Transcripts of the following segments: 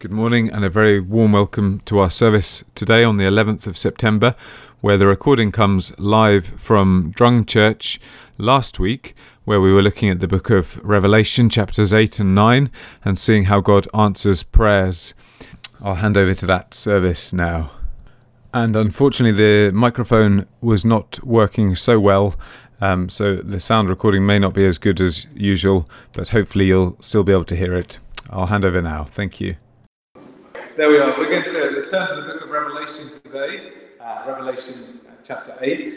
Good morning and a very warm welcome to our service today on the 11th of September, where the recording comes live from Drung Church last week, where we were looking at the book of Revelation, chapters 8 and 9, and seeing how God answers prayers. I'll hand over to that service now. And unfortunately, the microphone was not working so well, um, so the sound recording may not be as good as usual, but hopefully, you'll still be able to hear it. I'll hand over now. Thank you. There we are. We're going to return to the book of Revelation today, uh, Revelation chapter 8.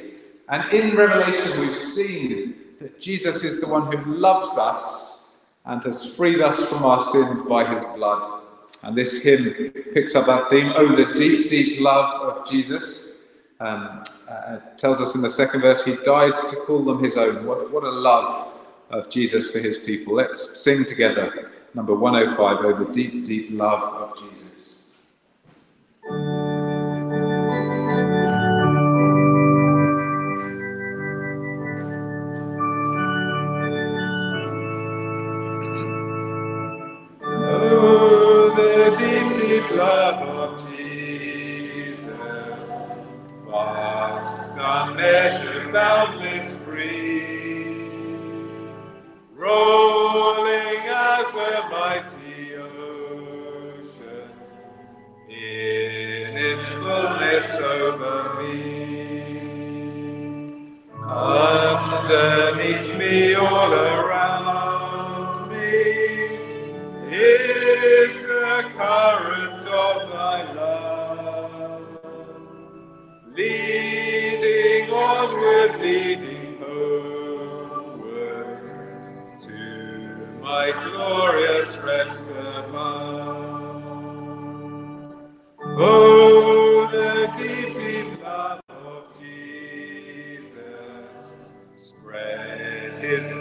And in Revelation, we've seen that Jesus is the one who loves us and has freed us from our sins by his blood. And this hymn picks up that theme Oh, the deep, deep love of Jesus. Um, uh, tells us in the second verse, He died to call them His own. What, what a love of Jesus for His people. Let's sing together. Number 105, Oh, the deep, deep love of Jesus. Oh, its fullness over me. Underneath me, all around me, is the current of thy love, leading onward, leading homeward to my glorious rest above. Oh,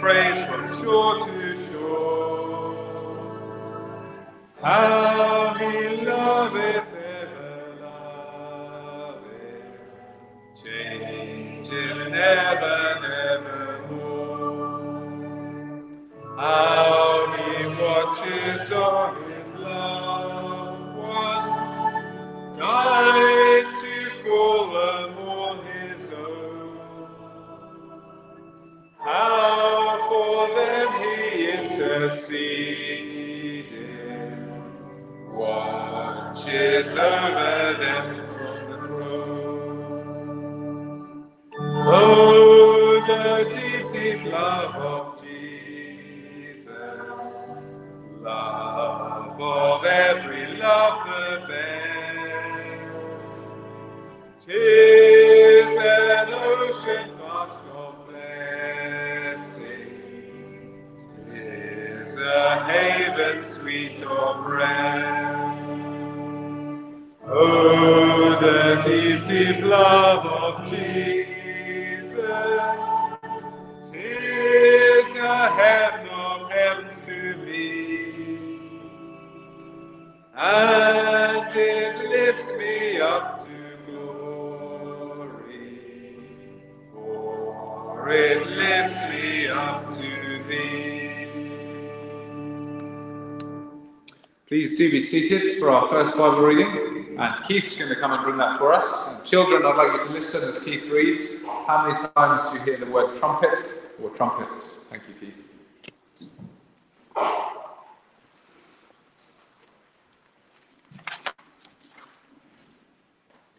praise from shore to shore. How over them from the throne. Oh, the deep, deep love of Jesus, love of every love the best. Tis an ocean vast of blessing, tis a haven sweet of rest. Deep, deep love of Jesus, tis a heaven of heavens to me, and it lifts me up to glory, for it lifts me up to thee. Please do be seated for our first Bible reading, and Keith's going to come and bring that for us. And children, I'd like you to listen as Keith reads. How many times do you hear the word trumpet or trumpets? Thank you, Keith.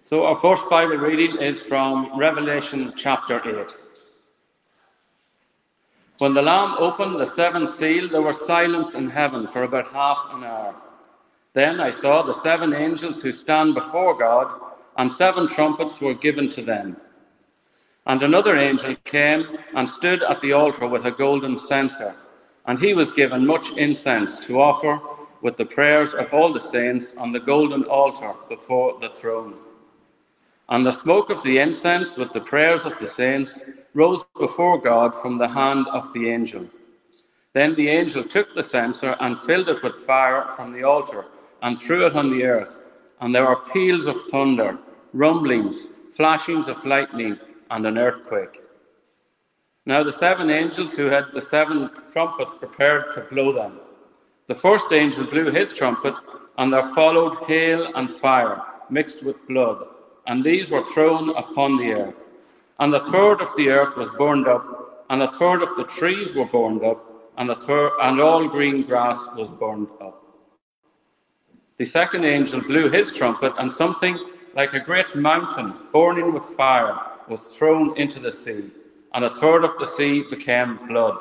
So, our first Bible reading is from Revelation chapter 8. When the Lamb opened the seventh seal, there was silence in heaven for about half an hour. Then I saw the seven angels who stand before God, and seven trumpets were given to them. And another angel came and stood at the altar with a golden censer, and he was given much incense to offer with the prayers of all the saints on the golden altar before the throne. And the smoke of the incense with the prayers of the saints rose before God from the hand of the angel. Then the angel took the censer and filled it with fire from the altar and threw it on the earth. And there were peals of thunder, rumblings, flashings of lightning, and an earthquake. Now the seven angels who had the seven trumpets prepared to blow them. The first angel blew his trumpet, and there followed hail and fire mixed with blood, and these were thrown upon the earth. And a third of the earth was burned up, and a third of the trees were burned up, and, a third, and all green grass was burned up. The second angel blew his trumpet, and something like a great mountain burning with fire was thrown into the sea, and a third of the sea became blood,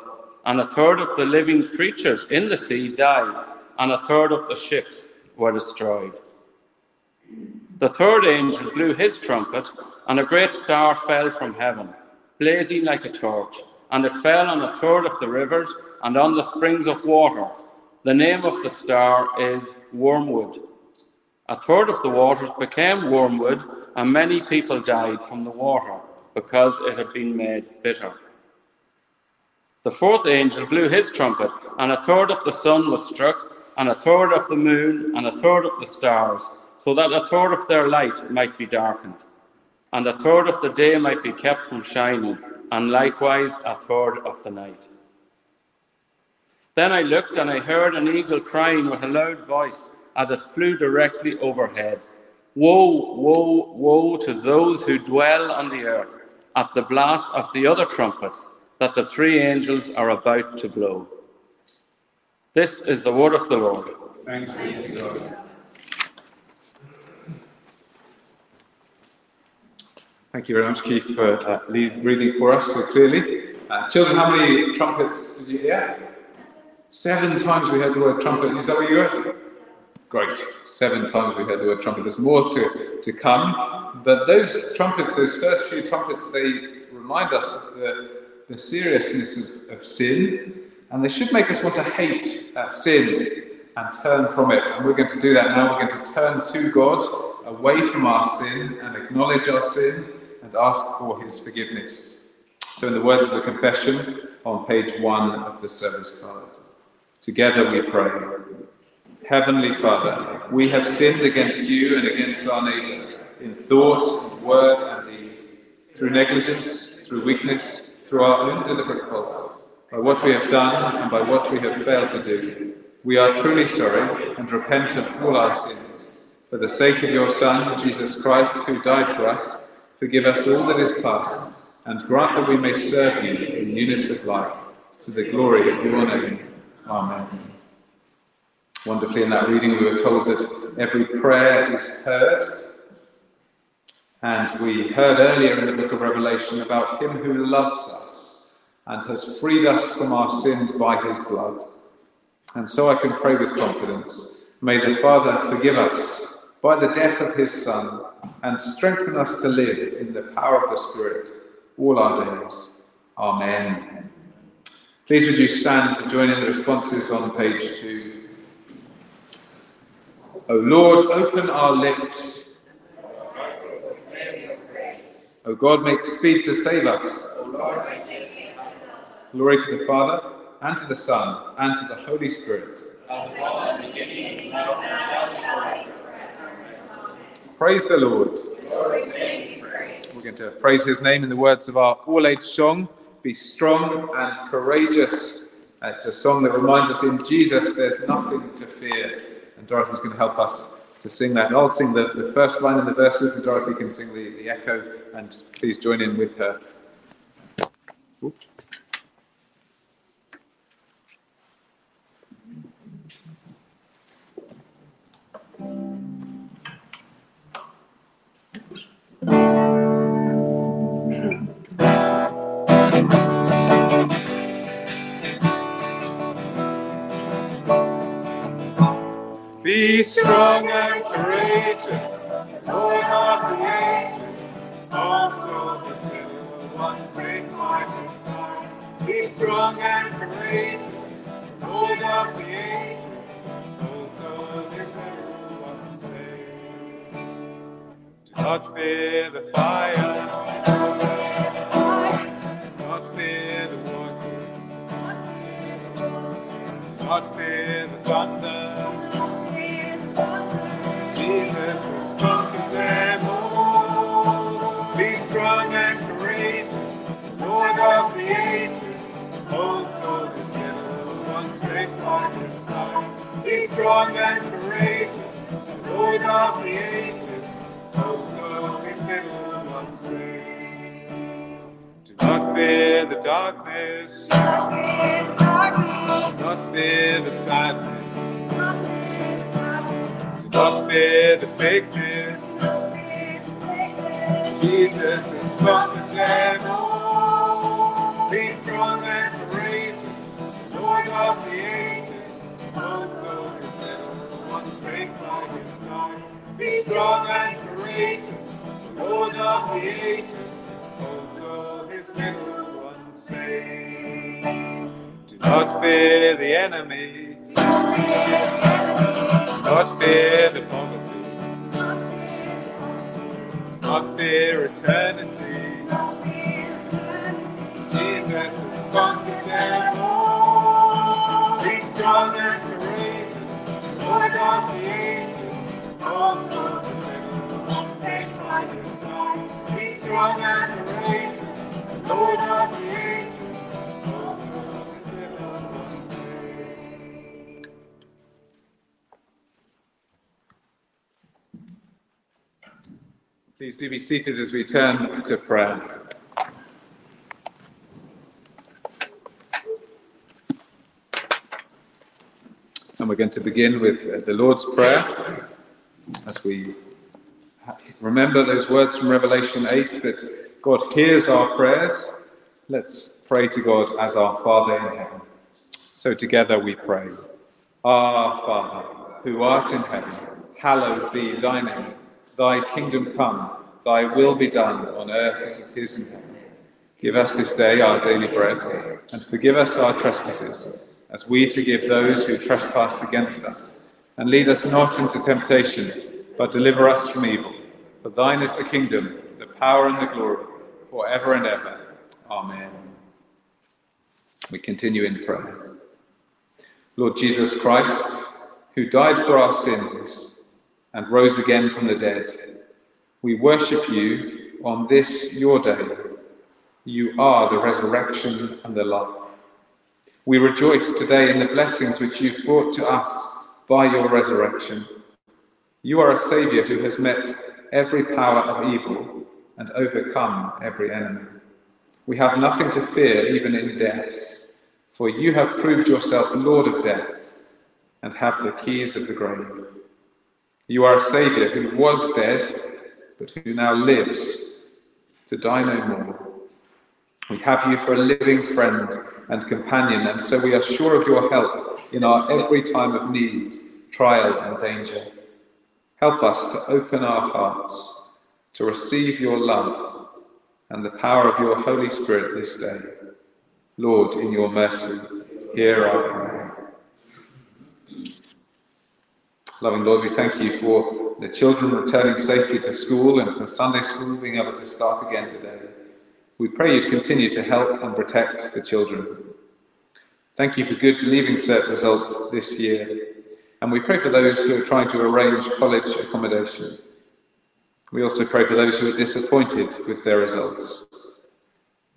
and a third of the living creatures in the sea died, and a third of the ships were destroyed. The third angel blew his trumpet, and a great star fell from heaven, blazing like a torch, and it fell on a third of the rivers and on the springs of water. The name of the star is Wormwood. A third of the waters became wormwood, and many people died from the water because it had been made bitter. The fourth angel blew his trumpet, and a third of the sun was struck, and a third of the moon, and a third of the stars, so that a third of their light might be darkened, and a third of the day might be kept from shining, and likewise a third of the night. Then I looked, and I heard an eagle crying with a loud voice as it flew directly overhead Woe, woe, woe to those who dwell on the earth at the blast of the other trumpets that the three angels are about to blow. This is the word of the Lord. Thanks be to God. Thank you very much, Keith, for uh, reading for us so clearly. Uh, children, how many trumpets did you hear? Seven times we heard the word trumpet. Is that what you heard? Great. Seven times we heard the word trumpet. There's more to, to come. But those trumpets, those first few trumpets, they remind us of the, the seriousness of, of sin and they should make us want to hate uh, sin and turn from it. And we're going to do that now. We're going to turn to God, away from our sin, and acknowledge our sin and ask for his forgiveness. So, in the words of the confession on page one of the service card, together we pray. Heavenly Father, we have sinned against you and against our neighbour in thought and word and deed, through negligence, through weakness, through our own deliberate fault by what we have done and by what we have failed to do. We are truly sorry and repent of all our sins. For the sake of your Son, Jesus Christ, who died for us, forgive us all that is past, and grant that we may serve you in newness of life, to the glory of your name. Amen. Wonderfully, in that reading, we were told that every prayer is heard. And we heard earlier in the book of Revelation about him who loves us and has freed us from our sins by his blood. And so I can pray with confidence. May the Father forgive us by the death of his Son and strengthen us to live in the power of the Spirit all our days. Amen. Please would you stand to join in the responses on page two. O Lord, open our lips. O God, make speed to save us. Glory to the Father, and to the Son, and to the Holy Spirit. Praise the Lord. We're going to praise his name in the words of our all age song Be strong and courageous. It's a song that reminds us in Jesus there's nothing to fear. And Dorothy's going to help us to sing that. I'll sing the, the first line in the verses, and Dorothy can sing the, the echo, and please join in with her. Be strong and courageous, Lord of the ages. Also this little one safe by his side. Be strong and courageous, Lord of the ages. Also this little one safe. Do not fear the fire. Do not fear the waters. Do not fear Jesus has spoken them all. Be strong and courageous, Lord of the ages. Hold to his little one safe by his side. Be strong and courageous. Lord of the ages, holds all his little ones safe. Do not fear the darkness, do not fear the sadness, fear the sickness. Jesus is conquered them all. Be strong and courageous, Lord of the ages, all his little ones safe by his side. Be strong and courageous, Lord of the ages, all his little ones safe. Do not fear the enemy, not fear the poverty not fear eternity. Jesus has conquered them all. Be strong and courageous, Lord of the ages. All souls and safe by your side. Be strong and courageous, Lord of the ages. Please do be seated as we turn to prayer. And we're going to begin with uh, the Lord's Prayer as we remember those words from Revelation 8 that God hears our prayers. Let's pray to God as our Father in heaven. So together we pray Our Father, who art in heaven, hallowed be thy name. Thy kingdom come, thy will be done on earth as it is in heaven. Give us this day our daily bread, and forgive us our trespasses, as we forgive those who trespass against us. And lead us not into temptation, but deliver us from evil. For thine is the kingdom, the power, and the glory, for ever and ever. Amen. We continue in prayer. Lord Jesus Christ, who died for our sins and rose again from the dead, we worship you on this your day. You are the resurrection and the life. We rejoice today in the blessings which you've brought to us by your resurrection. You are a Saviour who has met every power of evil and overcome every enemy. We have nothing to fear even in death, for you have proved yourself Lord of death and have the keys of the grave. You are a Saviour who was dead, but who now lives to die no more. We have you for a living friend and companion, and so we are sure of your help in our every time of need, trial, and danger. Help us to open our hearts to receive your love and the power of your Holy Spirit this day. Lord, in your mercy, hear our prayer. Loving Lord, we thank you for the children returning safely to school and for Sunday school being able to start again today. We pray you to continue to help and protect the children. Thank you for good Leaving Cert results this year. And we pray for those who are trying to arrange college accommodation. We also pray for those who are disappointed with their results.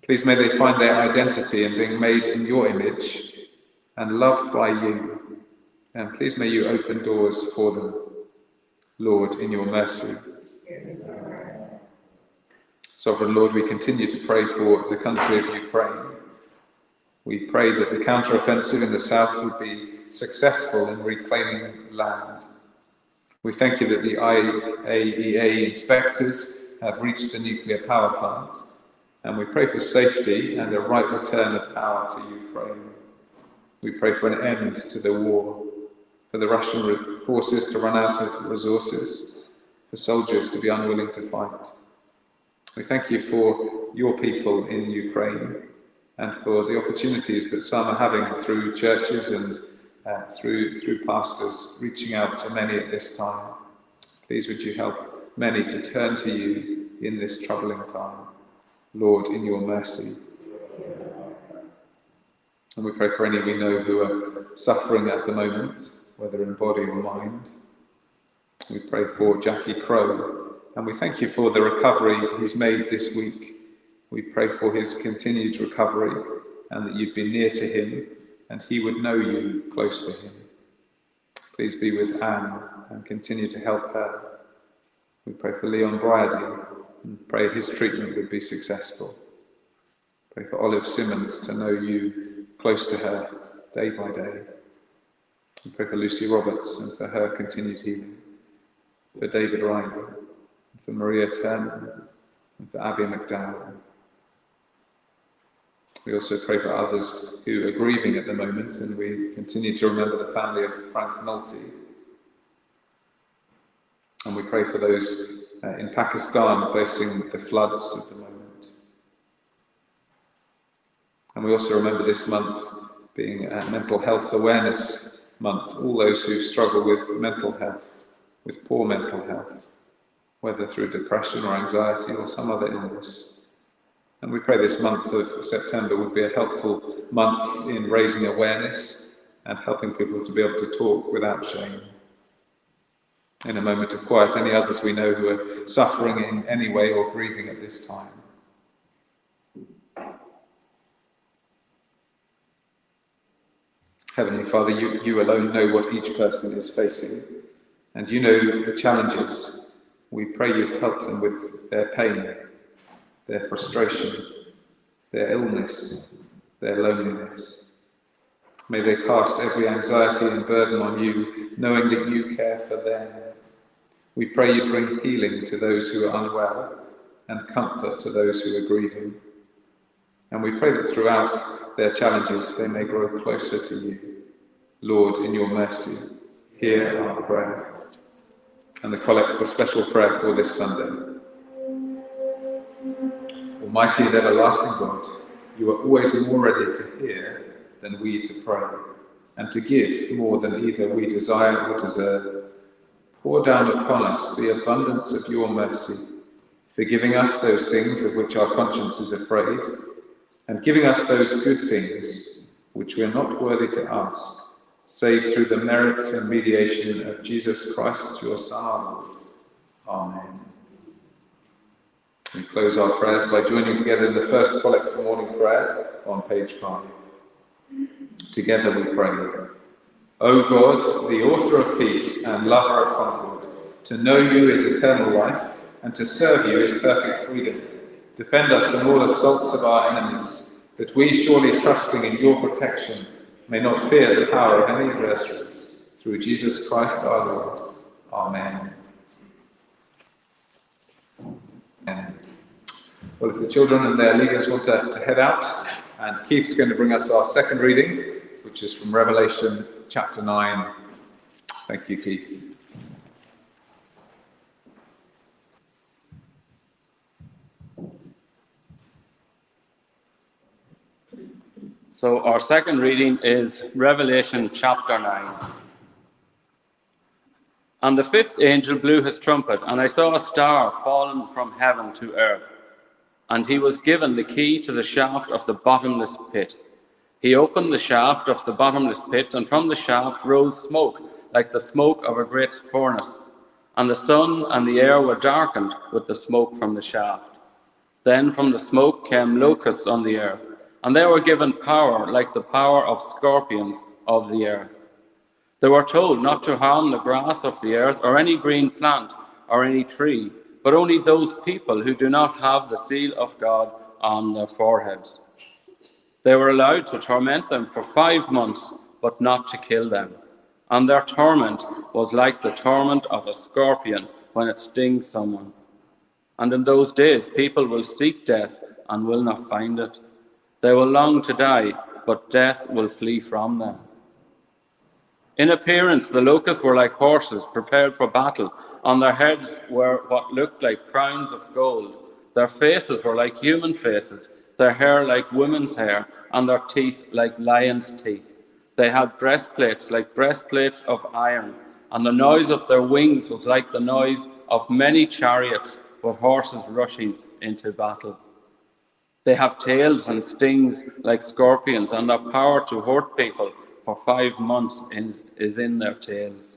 Please may they find their identity in being made in your image and loved by you. And please may you open doors for them, Lord, in your mercy. Sovereign Lord, we continue to pray for the country of Ukraine. We pray that the counter-offensive in the south would be successful in reclaiming land. We thank you that the IAEA inspectors have reached the nuclear power plant, and we pray for safety and a right return of power to Ukraine. We pray for an end to the war, for the Russian forces to run out of resources, for soldiers to be unwilling to fight. We thank you for your people in Ukraine and for the opportunities that some are having through churches and uh, through, through pastors reaching out to many at this time. Please would you help many to turn to you in this troubling time. Lord, in your mercy. And we pray for any we know who are suffering at the moment, whether in body or mind. We pray for Jackie Crow, and we thank you for the recovery he's made this week. We pray for his continued recovery and that you'd be near to him and he would know you close to him. Please be with Anne and continue to help her. We pray for Leon Bryady and pray his treatment would be successful. Pray for Olive Simmons to know you close to her day by day. We pray for Lucy Roberts and for her continued healing. For David Reiner, for Maria Turner, and for Abby McDowell. We also pray for others who are grieving at the moment, and we continue to remember the family of Frank Nolte. And we pray for those uh, in Pakistan facing the floods at the moment. And we also remember this month being a Mental Health Awareness Month, all those who struggle with mental health, with poor mental health, whether through depression or anxiety or some other illness. And we pray this month of September would be a helpful month in raising awareness and helping people to be able to talk without shame. In a moment of quiet, any others we know who are suffering in any way or grieving at this time. Heavenly Father, you, you alone know what each person is facing, and you know the challenges. We pray you to help them with their pain their frustration, their illness, their loneliness. May they cast every anxiety and burden on you, knowing that you care for them. We pray you bring healing to those who are unwell and comfort to those who are grieving. And we pray that throughout their challenges they may grow closer to you. Lord, in your mercy, hear our prayer. And the collect for special prayer for this Sunday. Almighty and everlasting God, you are always more ready to hear than we to pray, and to give more than either we desire or deserve. Pour down upon us the abundance of your mercy, forgiving us those things of which our conscience is afraid, and giving us those good things which we are not worthy to ask, save through the merits and mediation of Jesus Christ, your Son, our Lord. Amen. We close our prayers by joining together in the first collect for morning prayer on page 5. Together we pray. O God, the author of peace and lover of concord, to know you is eternal life, and to serve you is perfect freedom. Defend us from all assaults of our enemies, that we, surely trusting in your protection, may not fear the power of any adversaries. Through Jesus Christ our Lord. Amen. Well, if the children and their leaders want to, to head out, and Keith's going to bring us our second reading, which is from Revelation chapter 9. Thank you, Keith. So, our second reading is Revelation chapter 9. And the fifth angel blew his trumpet, and I saw a star fallen from heaven to earth and he was given the key to the shaft of the bottomless pit. He opened the shaft of the bottomless pit, and from the shaft rose smoke like the smoke of a great furnace, and the sun and the air were darkened with the smoke from the shaft. Then from the smoke came locusts on the earth, and they were given power like the power of scorpions of the earth. They were told not to harm the grass of the earth, or any green plant, or any tree but only those people who do not have the seal of God on their foreheads. They were allowed to torment them for five months, but not to kill them. And their torment was like the torment of a scorpion when it stings someone. And in those days, people will seek death and will not find it. They will long to die, but death will flee from them. In appearance, the locusts were like horses prepared for battle on their heads were what looked like crowns of gold. Their faces were like human faces, their hair like women's hair, and their teeth like lions' teeth. They had breastplates like breastplates of iron, and the noise of their wings was like the noise of many chariots with horses rushing into battle. They have tails and stings like scorpions, and their power to hurt people for five months is in their tails.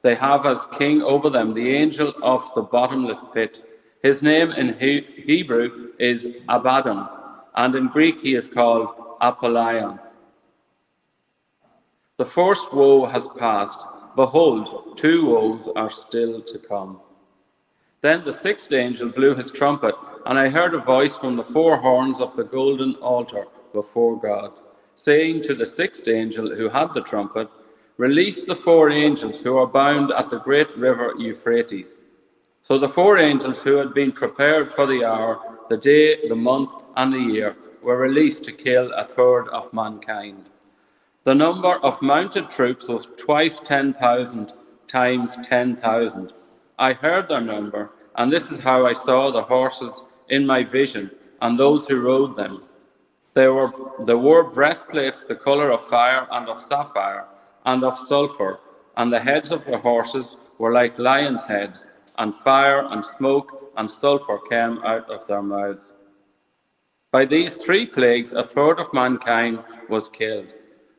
They have as king over them the angel of the bottomless pit. His name in he- Hebrew is Abaddon, and in Greek he is called Apollyon. The first woe has passed, Behold, two woes are still to come. Then the sixth angel blew his trumpet, and I heard a voice from the four horns of the golden altar before God, saying to the sixth angel who had the trumpet, Release the four angels who are bound at the great river Euphrates. So the four angels who had been prepared for the hour, the day, the month, and the year were released to kill a third of mankind. The number of mounted troops was twice 10,000 times 10,000. I heard their number, and this is how I saw the horses in my vision and those who rode them. There were, there wore breastplates the color of fire and of sapphire and of sulfur, and the heads of the horses were like lions' heads, and fire and smoke and sulfur came out of their mouths. By these three plagues, a third of mankind was killed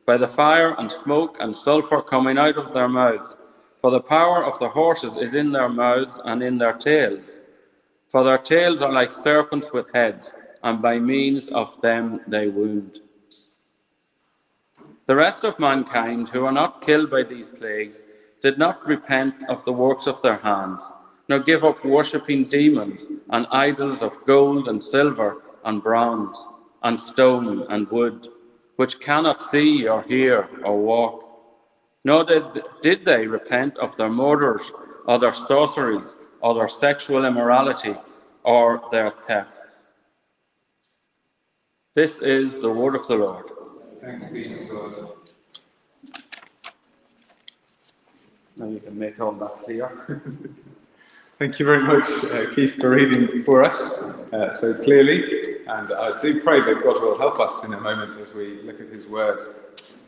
by the fire and smoke and sulphur coming out of their mouths. For the power of the horses is in their mouths and in their tails. For their tails are like serpents with heads, and by means of them they wound. The rest of mankind who were not killed by these plagues did not repent of the works of their hands, nor give up worshipping demons and idols of gold and silver and bronze and stone and wood which cannot see or hear or walk. Nor did, did they repent of their murders or their sorceries or their sexual immorality or their thefts. This is the word of the Lord. Thanks be to God. Now you can make all that clear. Thank you very much, uh, Keith, for reading for us uh, so clearly. And I do pray that God will help us in a moment as we look at His Word.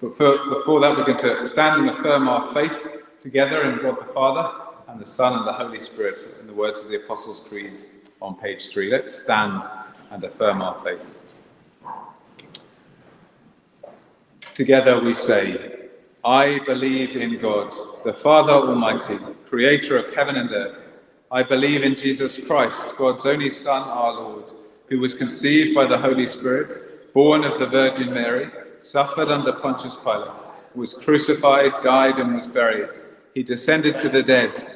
But for, before that, we're going to stand and affirm our faith together in God the Father and the Son and the Holy Spirit in the words of the Apostles' Creed on page three. Let's stand and affirm our faith. Together we say, I believe in God, the Father Almighty, creator of heaven and earth. I believe in Jesus Christ, God's only Son, our Lord, who was conceived by the Holy Spirit, born of the Virgin Mary, suffered under Pontius Pilate, was crucified, died, and was buried. He descended to the dead.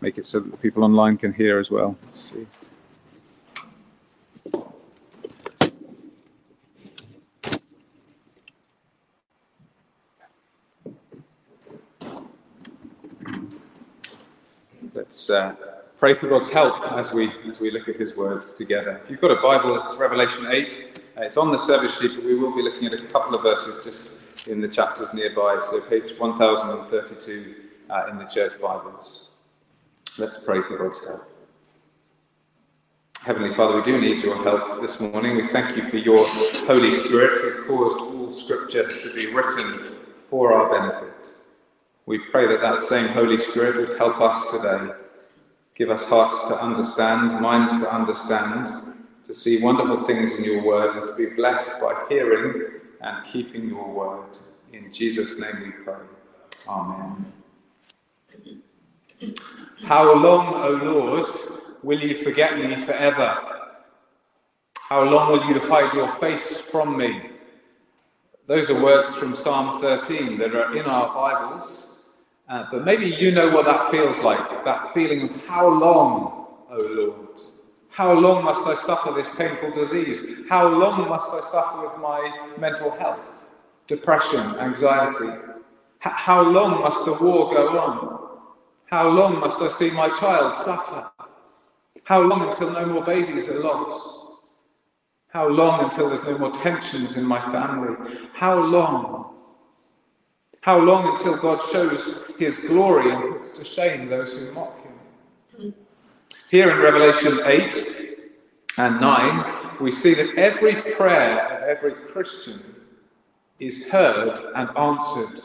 make it so that the people online can hear as well. Let's see. Let's. Uh, pray for God's help as we as we look at His Word together. If you've got a Bible, it's Revelation 8. Uh, it's on the service sheet, but we will be looking at a couple of verses just in the chapters nearby. So page 1032 uh, in the church Bibles. Let's pray for God's help. Heavenly Father, we do need your help this morning. We thank you for your Holy Spirit who caused all Scripture to be written for our benefit. We pray that that same Holy Spirit would help us today Give us hearts to understand, minds to understand, to see wonderful things in your word, and to be blessed by hearing and keeping your word. In Jesus' name we pray. Amen. How long, O Lord, will you forget me forever? How long will you hide your face from me? Those are words from Psalm 13 that are in our Bibles. Uh, but maybe you know what that feels like that feeling of how long, O Lord? How long must I suffer this painful disease? How long must I suffer with my mental health, depression, anxiety? H- how long must the war go on? How long must I see my child suffer? How long until no more babies are lost? How long until there's no more tensions in my family? How long? How long until God shows his glory and puts to shame those who mock him? Here in Revelation 8 and 9, we see that every prayer of every Christian is heard and answered.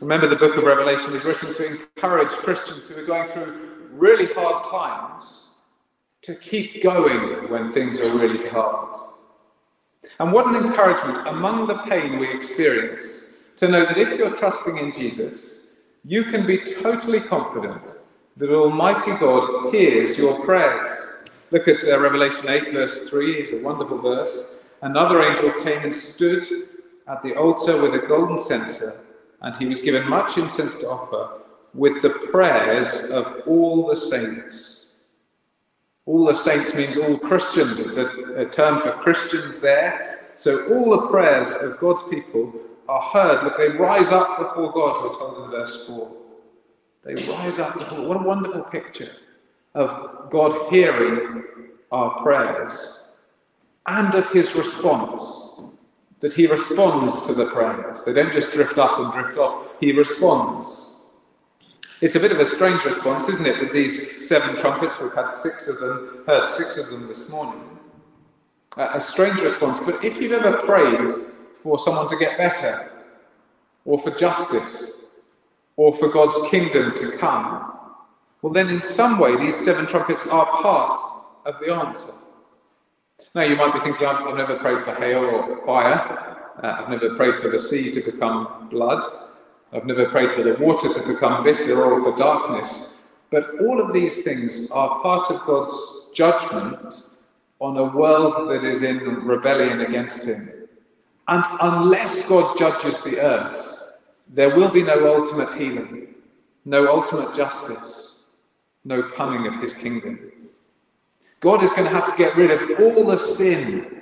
Remember, the book of Revelation is written to encourage Christians who are going through really hard times to keep going when things are really hard. And what an encouragement among the pain we experience to know that if you're trusting in Jesus, you can be totally confident that Almighty God hears your prayers. Look at uh, Revelation 8, verse 3, it's a wonderful verse. Another angel came and stood at the altar with a golden censer, and he was given much incense to offer with the prayers of all the saints. All the saints means all Christians. It's a, a term for Christians there. So all the prayers of God's people are heard. Look, they rise up before God, we're told in verse 4. They rise up before. What a wonderful picture of God hearing our prayers and of his response. That he responds to the prayers. They don't just drift up and drift off, he responds. It's a bit of a strange response, isn't it, with these seven trumpets? We've had six of them, heard six of them this morning. A strange response, but if you've ever prayed for someone to get better, or for justice, or for God's kingdom to come, well, then in some way these seven trumpets are part of the answer. Now, you might be thinking, I've, never prayed for hail or fire. Uh, I've never prayed for the sea to become blood. I've never prayed for the water to become bitter or for darkness. But all of these things are part of God's judgment on a world that is in rebellion against Him. And unless God judges the earth, there will be no ultimate healing, no ultimate justice, no coming of His kingdom. God is going to have to get rid of all the sin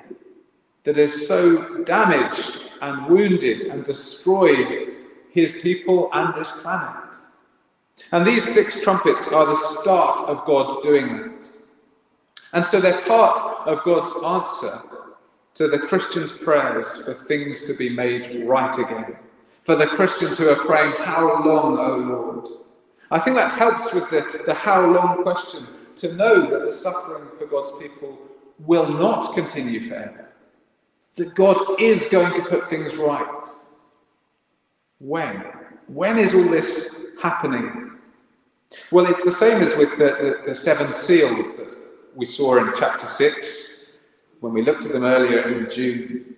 that is so damaged and wounded and destroyed his people and this planet. And these six trumpets are the start of God doing that. And so they're part of God's answer to the Christians' prayers for things to be made right again. For the Christians who are praying, How long, O Lord? I think that helps with the, the how long question to know that the suffering for God's people will not continue forever. That God is going to put things right. When? When is all this happening? Well, it's the same as with the, the, the seven seals that we saw in chapter 6 when we looked at them earlier in June.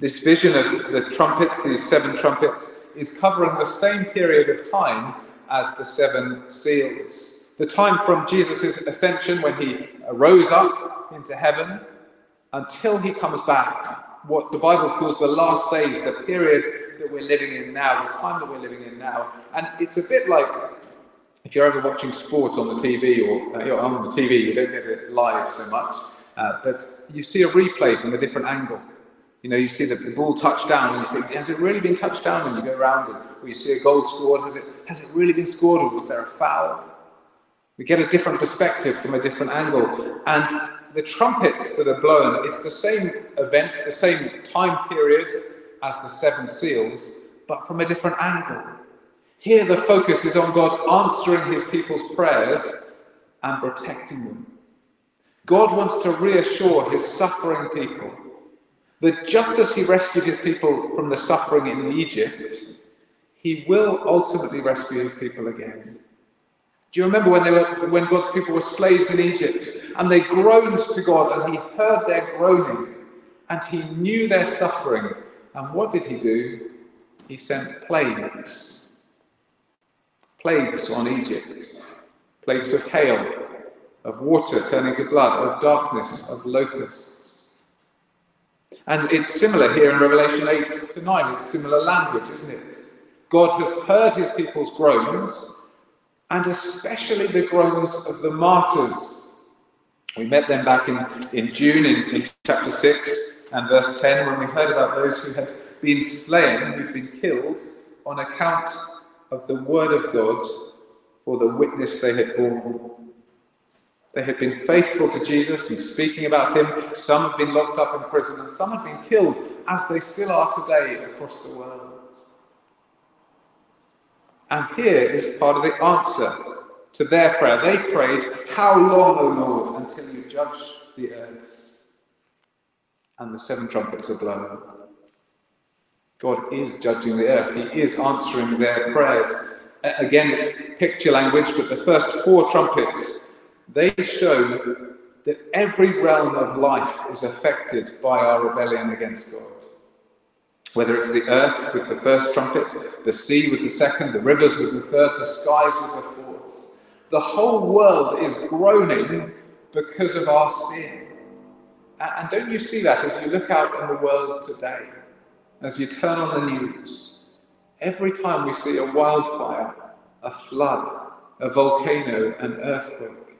This vision of the trumpets, these seven trumpets, is covering the same period of time as the seven seals the time from Jesus' ascension when he rose up into heaven until he comes back, what the Bible calls the last days, the period that we're living in now, the time that we're living in now. And it's a bit like if you're ever watching sport on the TV or uh, on the TV, you don't get it live so much, uh, but you see a replay from a different angle. You know, you see the, ball touch down, and you think, has it really been touched down? And you go around it, or you see a goal scored, has it, has it really been scored, or was there a foul? We get a different perspective from a different angle. And the trumpets that are blown, it's the same event, the same time period as the seven seals, but from a different angle. Here, the focus is on God answering his people's prayers and protecting them. God wants to reassure his suffering people that just as he rescued his people from the suffering in Egypt, he will ultimately rescue his people again. Do you remember when they were when God's people were slaves in Egypt and they groaned to God and he heard their groaning and he knew their suffering and what did he do? He sent plagues. Plagues on Egypt. Plagues of hail, of water turning to blood, of darkness, of locusts. And it's similar here in Revelation 8 to 9. It's similar language, isn't it? God has heard his people's groans and especially the groans of the martyrs. We met them back in, in June in, in chapter 6 and verse 10 when we heard about those who had been slain, who'd been killed on account of the word of God for the witness they had borne. They had been faithful to Jesus and speaking about him. Some had been locked up in prison and some had been killed, as they still are today across the world. And here is part of the answer to their prayer. They prayed, How long, O Lord, until you judge the earth? And the seven trumpets are blown. God is judging the earth, He is answering their prayers. Again, it's picture language, but the first four trumpets, they show that every realm of life is affected by our rebellion against God. Whether it's the earth with the first trumpet, the sea with the second, the rivers with the third, the skies with the fourth. The whole world is groaning because of our sin. And don't you see that as you look out in the world today, as you turn on the news? Every time we see a wildfire, a flood, a volcano, an earthquake,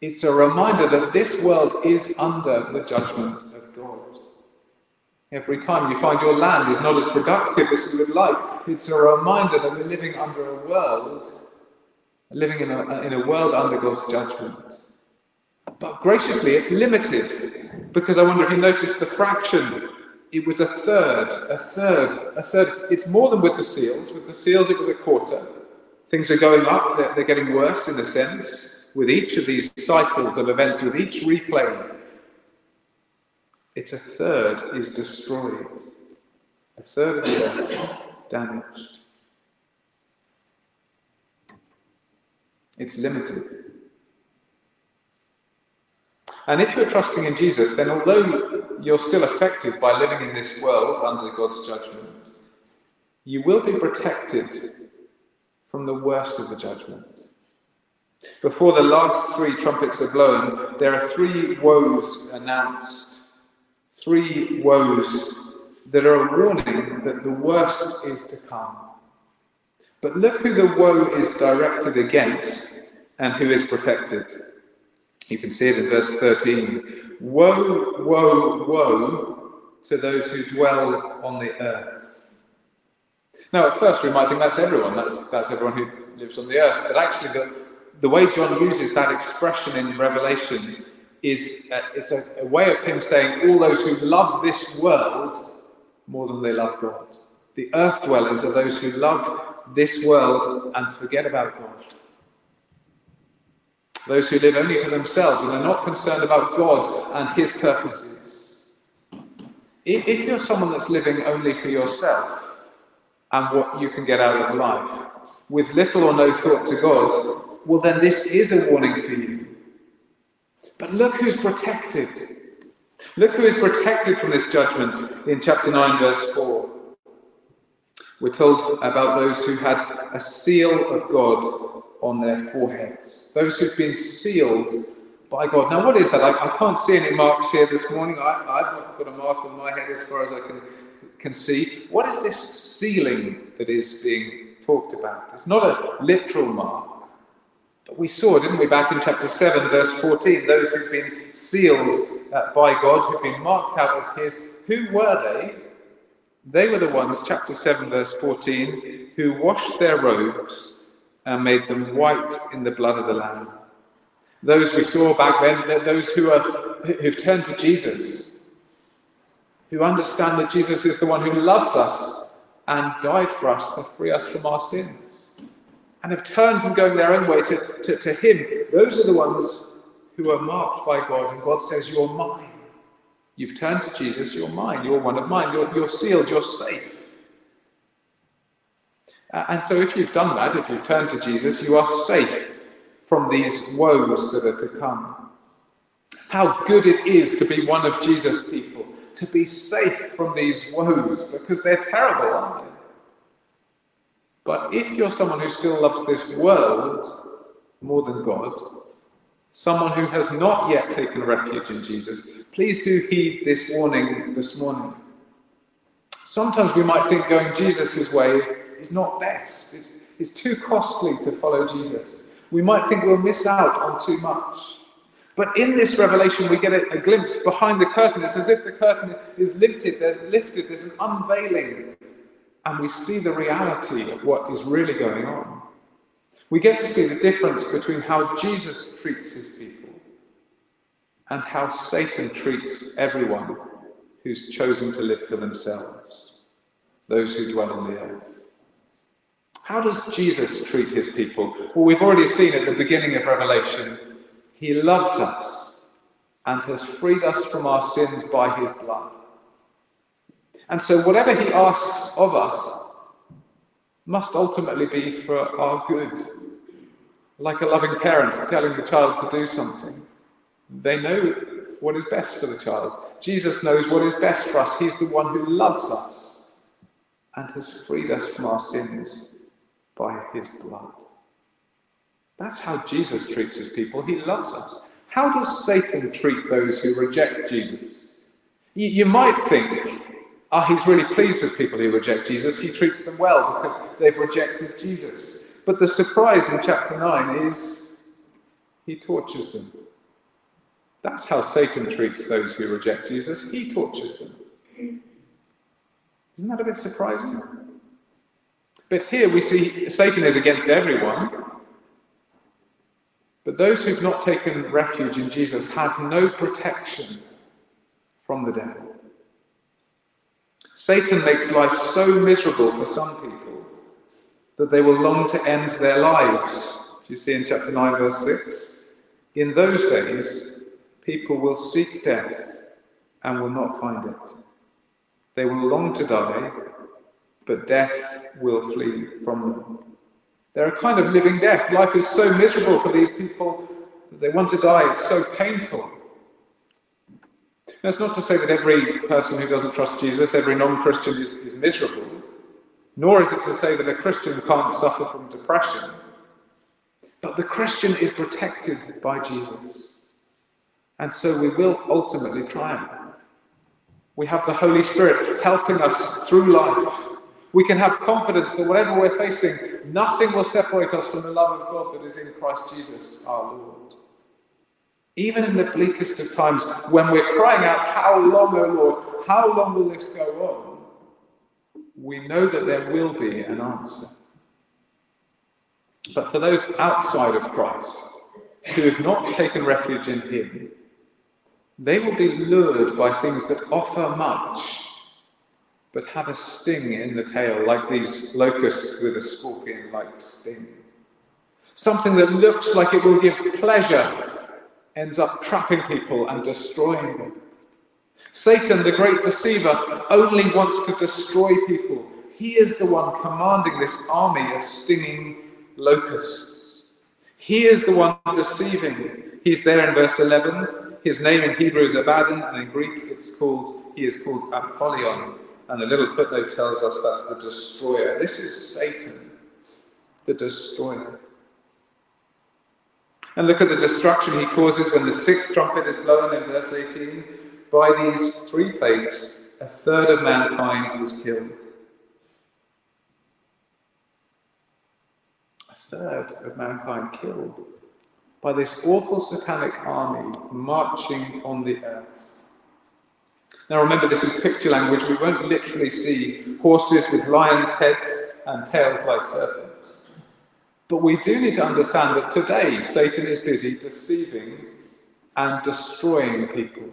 it's a reminder that this world is under the judgment of God. Every time you find your land is not as productive as you would like, it's a reminder that we're living under a world, living in a, in a world under God's judgment. But graciously, it's limited because I wonder if you noticed the fraction. It was a third, a third, a third. It's more than with the seals. With the seals, it was a quarter. Things are going up, they're, they're getting worse in a sense with each of these cycles of events, with each replay. It's a third is destroyed, a third of the earth damaged. It's limited. And if you're trusting in Jesus, then although you're still affected by living in this world under God's judgment, you will be protected from the worst of the judgment. Before the last three trumpets are blown, there are three woes announced. Three woes that are a warning that the worst is to come. But look who the woe is directed against and who is protected. You can see it in verse 13. Woe, woe, woe to those who dwell on the earth. Now, at first, we might think that's everyone, that's, that's everyone who lives on the earth. But actually, the, the way John uses that expression in Revelation is uh, it's a, a way of him saying all those who love this world more than they love God. The earth dwellers are those who love this world and forget about God those who live only for themselves and are not concerned about God and His purposes. If you're someone that's living only for yourself and what you can get out of life, with little or no thought to God, well, then this is a warning for you. But look who's protected. Look who is protected from this judgment in chapter 9, verse 4. We're told about those who had a seal of God on their foreheads, those who've been sealed by God. Now, what is that? I, I can't see any marks here this morning. I, have not got a mark on my head as far as I can, can see. What is this sealing that is being talked about? It's not a literal mark. But we saw, didn't we, back in chapter 7, verse 14, those who've been sealed uh, by God, who've been marked out as His, who were they? They were the ones, chapter 7, verse 14, who washed their robes and made them white in the blood of the Lamb. Those we saw back then, those who are who've turned to Jesus, who understand that Jesus is the one who loves us and died for us to free us from our sins, and have turned from going their own way to, to, to Him. Those are the ones who are marked by God, and God says, You're mine. You've turned to Jesus, you're mine, you're one of mine, you're, you're sealed, you're safe. And so, if you've done that, if you've turned to Jesus, you are safe from these woes that are to come. How good it is to be one of Jesus' people, to be safe from these woes, because they're terrible, aren't they? But if you're someone who still loves this world more than God, someone who has not yet taken refuge in Jesus, please do heed this warning this morning. Sometimes we might think going Jesus' way is, is not best. It's, it's too costly to follow Jesus. We might think we'll miss out on too much. But in this revelation, we get a, a glimpse behind the curtain. It's as if the curtain is lifted, there's lifted, there's an unveiling, and we see the reality of what is really going on. We get to see the difference between how Jesus treats his people and how Satan treats everyone who's chosen to live for themselves, those who dwell on the earth. How does Jesus treat his people? Well, we've already seen at the beginning of Revelation, he loves us and has freed us from our sins by his blood. And so, whatever he asks of us must ultimately be for our good. Like a loving parent telling the child to do something, they know what is best for the child. Jesus knows what is best for us. He's the one who loves us and has freed us from our sins by his blood. That's how Jesus treats his people. He loves us. How does Satan treat those who reject Jesus? You, might think, ah, he's really pleased with people who reject Jesus. He treats them well because they've rejected Jesus. But the surprise in chapter 9 is he tortures them. That's how Satan treats those who reject Jesus. He tortures them. Isn't that a bit surprising? But here we see Satan is against everyone. But those who've not taken refuge in Jesus have no protection from the devil. Satan makes life so miserable for some people that they will long to end their lives. Do you see in chapter 9, verse 6? In those days, people will seek death and will not find it. They will long to die, but death will flee from them. They're a kind of living death. Life is so miserable for these people that they want to die. It's so painful. That's not to say that every person who doesn't trust Jesus, every non Christian, is, is miserable, nor is it to say that a Christian can't suffer from depression. But the Christian is protected by Jesus. And so we will ultimately triumph. We have the Holy Spirit helping us through life we can have confidence that whatever we're facing, nothing will separate us from the love of God that is in Christ Jesus our Lord. Even in the bleakest of times, when we're crying out, How long, O Lord? How long will this go on? We know that there will be an answer. But for those outside of Christ, who have not taken refuge in Him, they will be lured by things that offer much but have a sting in the tail, like these locusts with a scorpion like sting. Something that looks like it will give pleasure ends up trapping people and destroying them. Satan, the great deceiver, only wants to destroy people. He is the one commanding this army of stinging locusts. He is the one deceiving. He's there in verse 11. His name in Hebrew is Abaddon, and in Greek it's called, he is called Apollyon, and the little footnote tells us that's the destroyer. This is Satan, the destroyer. And look at the destruction he causes when the sixth trumpet is blown in verse 18. By these three plagues, a third of mankind was killed. A third of mankind killed by this awful satanic army marching on the earth. Now remember, this is picture language. We won't literally see horses with lions' heads and tails like serpents. But we do need to understand that today Satan is busy deceiving and destroying people,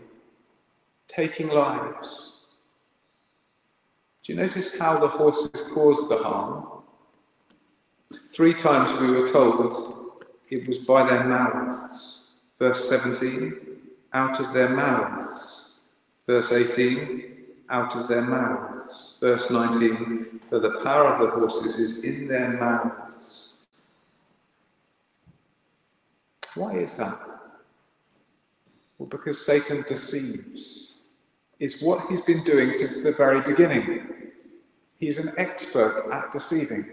taking lives. Do you notice how the horses caused the harm? Three times we were told it was by their mouths. Verse 17, out of their mouths. Verse 18, out of their mouths. Verse 19, for the power of the horses is in their mouths. Why is that? Well, because Satan deceives. It's what he's been doing since the very beginning. He's an expert at deceiving.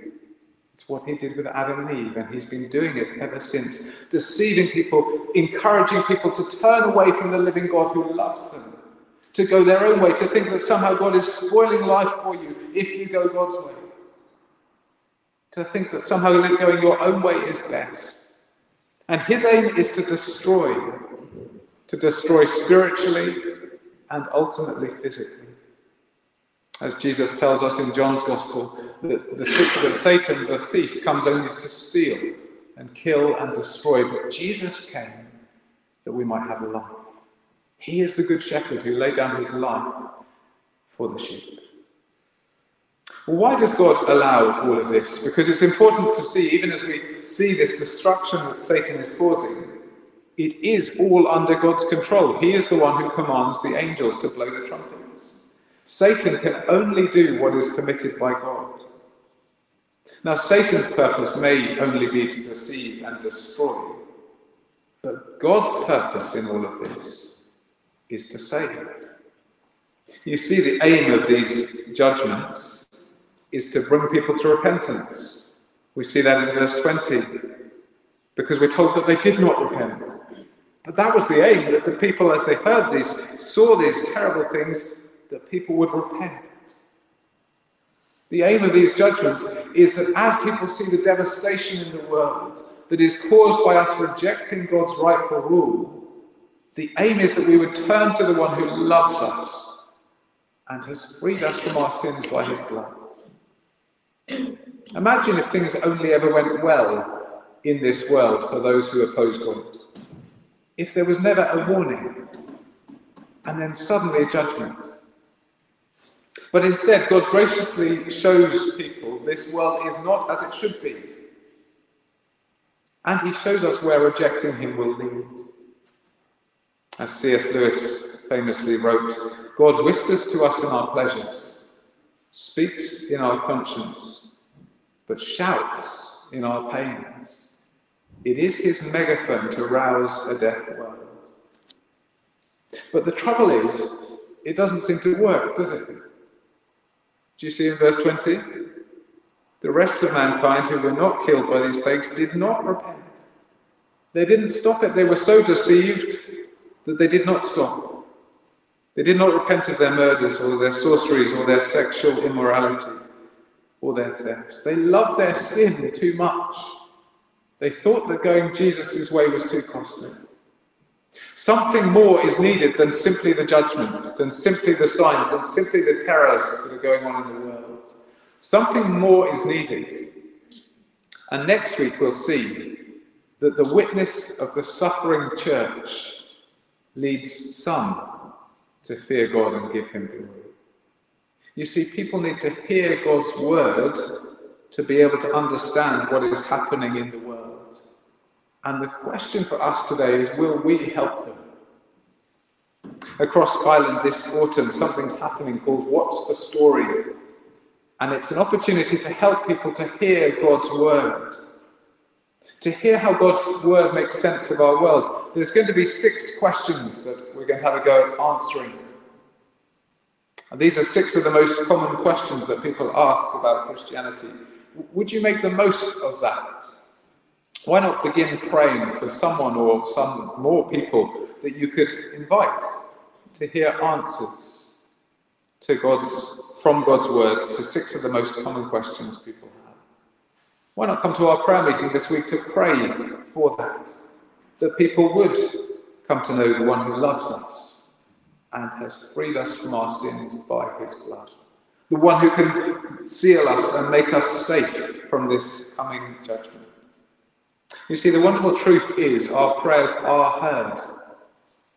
It's what he did with Adam and Eve, and he's been doing it ever since. Deceiving people, encouraging people to turn away from the living God who loves them to go their own way, to think that somehow God is spoiling life for you if you go God's way. To think that somehow going your own way is best. And his aim is to destroy, to destroy spiritually and ultimately physically. As Jesus tells us in John's Gospel, that, the, that Satan, the thief, comes only to steal and kill and destroy, but Jesus came that we might have life. He is the good shepherd who laid down his life for the sheep. Well, why does God allow all of this? Because it's important to see, even as we see this destruction that Satan is causing, it is all under God's control. He is the one who commands the angels to blow the trumpets. Satan can only do what is permitted by God. Now, Satan's purpose may only be to deceive and destroy, but God's purpose in all of this is to save. You see, the aim of these judgments is to bring people to repentance. We see that in verse 20, because we're told that they did not repent. But that was the aim, that the people, as they heard these, saw these terrible things, that people would repent. The aim of these judgments is that as people see the devastation in the world that is caused by us rejecting God's rightful rule, the aim is that we would turn to the one who loves us and has freed us from our sins by his blood. Imagine if things only ever went well in this world for those who oppose God. If there was never a warning and then suddenly a judgment. But instead, God graciously shows people this world is not as it should be. And he shows us where rejecting him will lead. As C.S. Lewis famously wrote, God whispers to us in our pleasures, speaks in our conscience, but shouts in our pains. It is his megaphone to rouse a deaf world. But the trouble is, it doesn't seem to work, does it? Do you see in verse 20? The rest of mankind who were not killed by these plagues did not repent. They didn't stop it. They were so deceived that they did not stop. They did not repent of their murders or their sorceries or their sexual immorality or their thefts. They loved their sin too much. They thought that going Jesus' way was too costly. Something more is needed than simply the judgment, than simply the signs, than simply the terrors that are going on in the world. Something more is needed. And next week we'll see that the witness of the suffering church leads some to fear God and give him glory. You see, people need to hear God's word to be able to understand what is happening in the world. And the question for us today is will we help them? Across Ireland this autumn, something's happening called What's the Story? And it's an opportunity to help people to hear God's word to hear how God's word makes sense of our world, there's going to be six questions that we're going to have a go at answering. And these are six of the most common questions that people ask about Christianity. Would you make the most of that? Why not begin praying for someone or some more people that you could invite to hear answers to God's, from God's word to six of the most common questions people have? Why not come to our prayer meeting this week to pray for that? That people would come to know the one who loves us and has freed us from our sins by his blood. The one who can seal us and make us safe from this coming judgment. You see, the wonderful truth is our prayers are heard.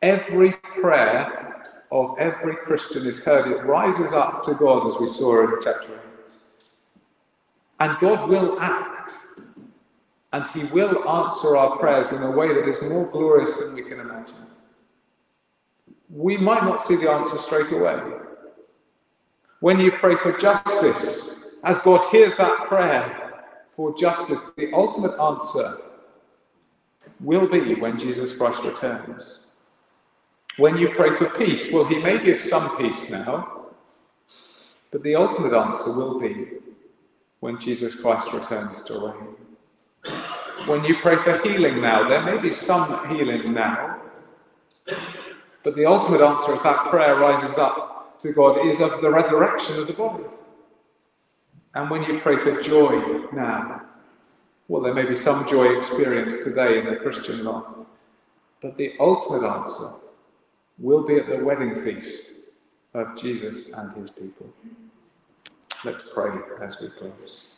Every prayer of every Christian is heard. It rises up to God, as we saw in chapter 8. And God will act. And He will answer our prayers in a way that is more glorious than we can imagine. We might not see the answer straight away. When you pray for justice, as God hears that prayer for justice, the ultimate answer will be when Jesus Christ returns. When you pray for peace, well, He may give some peace now, but the ultimate answer will be when Jesus Christ returns to reign. When you pray for healing now, there may be some healing now, but the ultimate answer as that prayer rises up to God is of the resurrection of the body. And when you pray for joy now, well, there may be some joy experienced today in the Christian life, but the ultimate answer will be at the wedding feast of Jesus and his people. Let's pray as we close.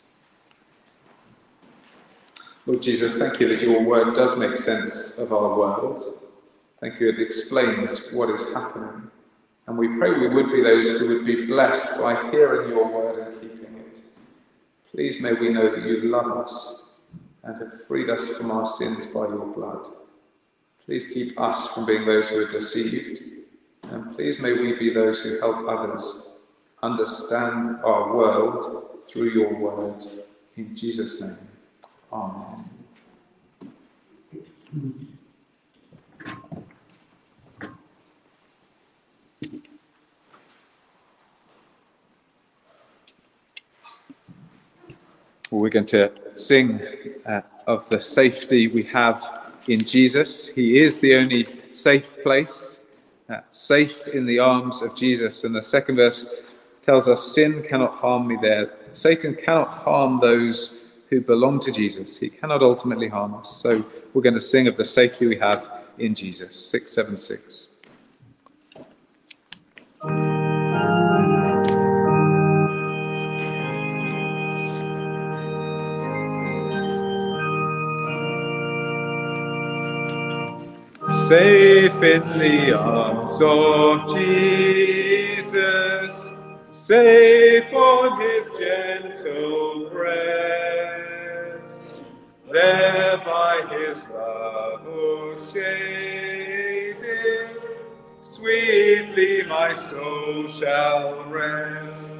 Lord Jesus, thank you that your word does make sense of our world. Thank you, it explains what is happening. And we pray we would be those who would be blessed by hearing your word and keeping it. Please may we know that you love us and have freed us from our sins by your blood. Please keep us from being those who are deceived. And please may we be those who help others understand our world through your word. In Jesus' name, Amen. Well, we're going to sing uh, of the safety we have in Jesus. He is the only safe place, uh, safe in the arms of Jesus. And the second verse tells us sin cannot harm me there. Satan cannot harm those who belong to Jesus. He cannot ultimately harm us. So we're going to sing of the safety we have in Jesus. 676. Safe in the arms of Jesus, safe on his gentle breast, there by his love oh, shaded, sweetly my soul shall rest.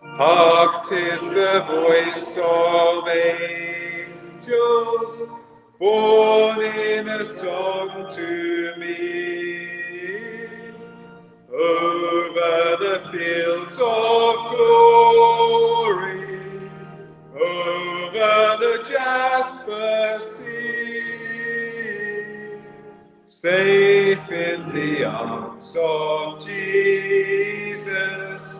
Hark, tis the voice of angels borne in a song to me. Over the fields of glory, over the jasper sea, safe in the arms of Jesus,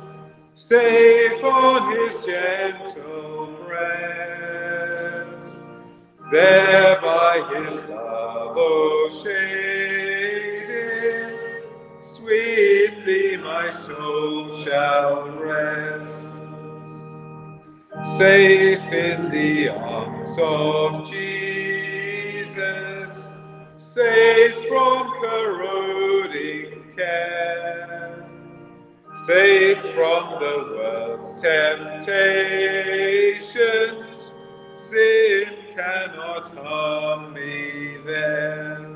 safe on his gentle breast. There by his love, oh, shaded, sweetly my soul shall rest. Safe in the arms of Jesus, safe from corroding care, safe from the world's temptations, sin cannot harm me there.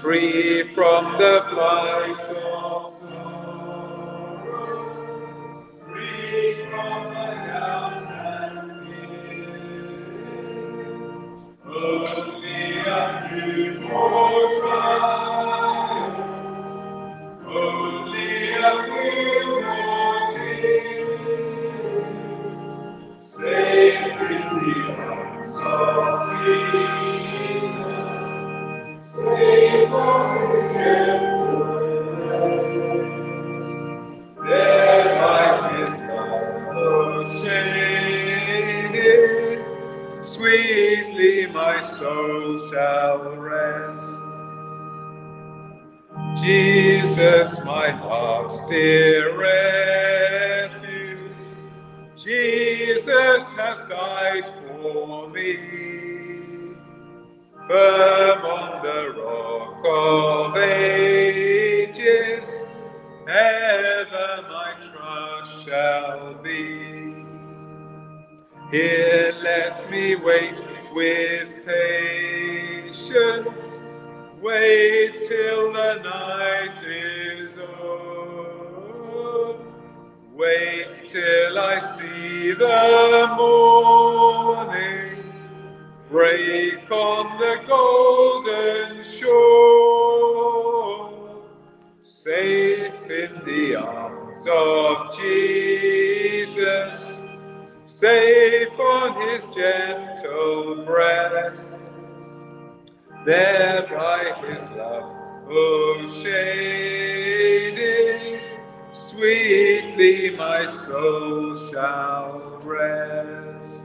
Free from the blight of sorrow, free from the doubts and fears, only a few more trials, only a few more tears, safe in the arms of Jesus, Jesus, my heart's dear refuge, Jesus has died for me. Firm on the rock of ages, ever my trust shall be. Here let me wait with patience, wait till the night is o'er. Wait till I see the morning break on the golden shore. Safe in the arms of Jesus, safe on his gentle breast, there by his love, oh shaded, sweetly my soul shall rest.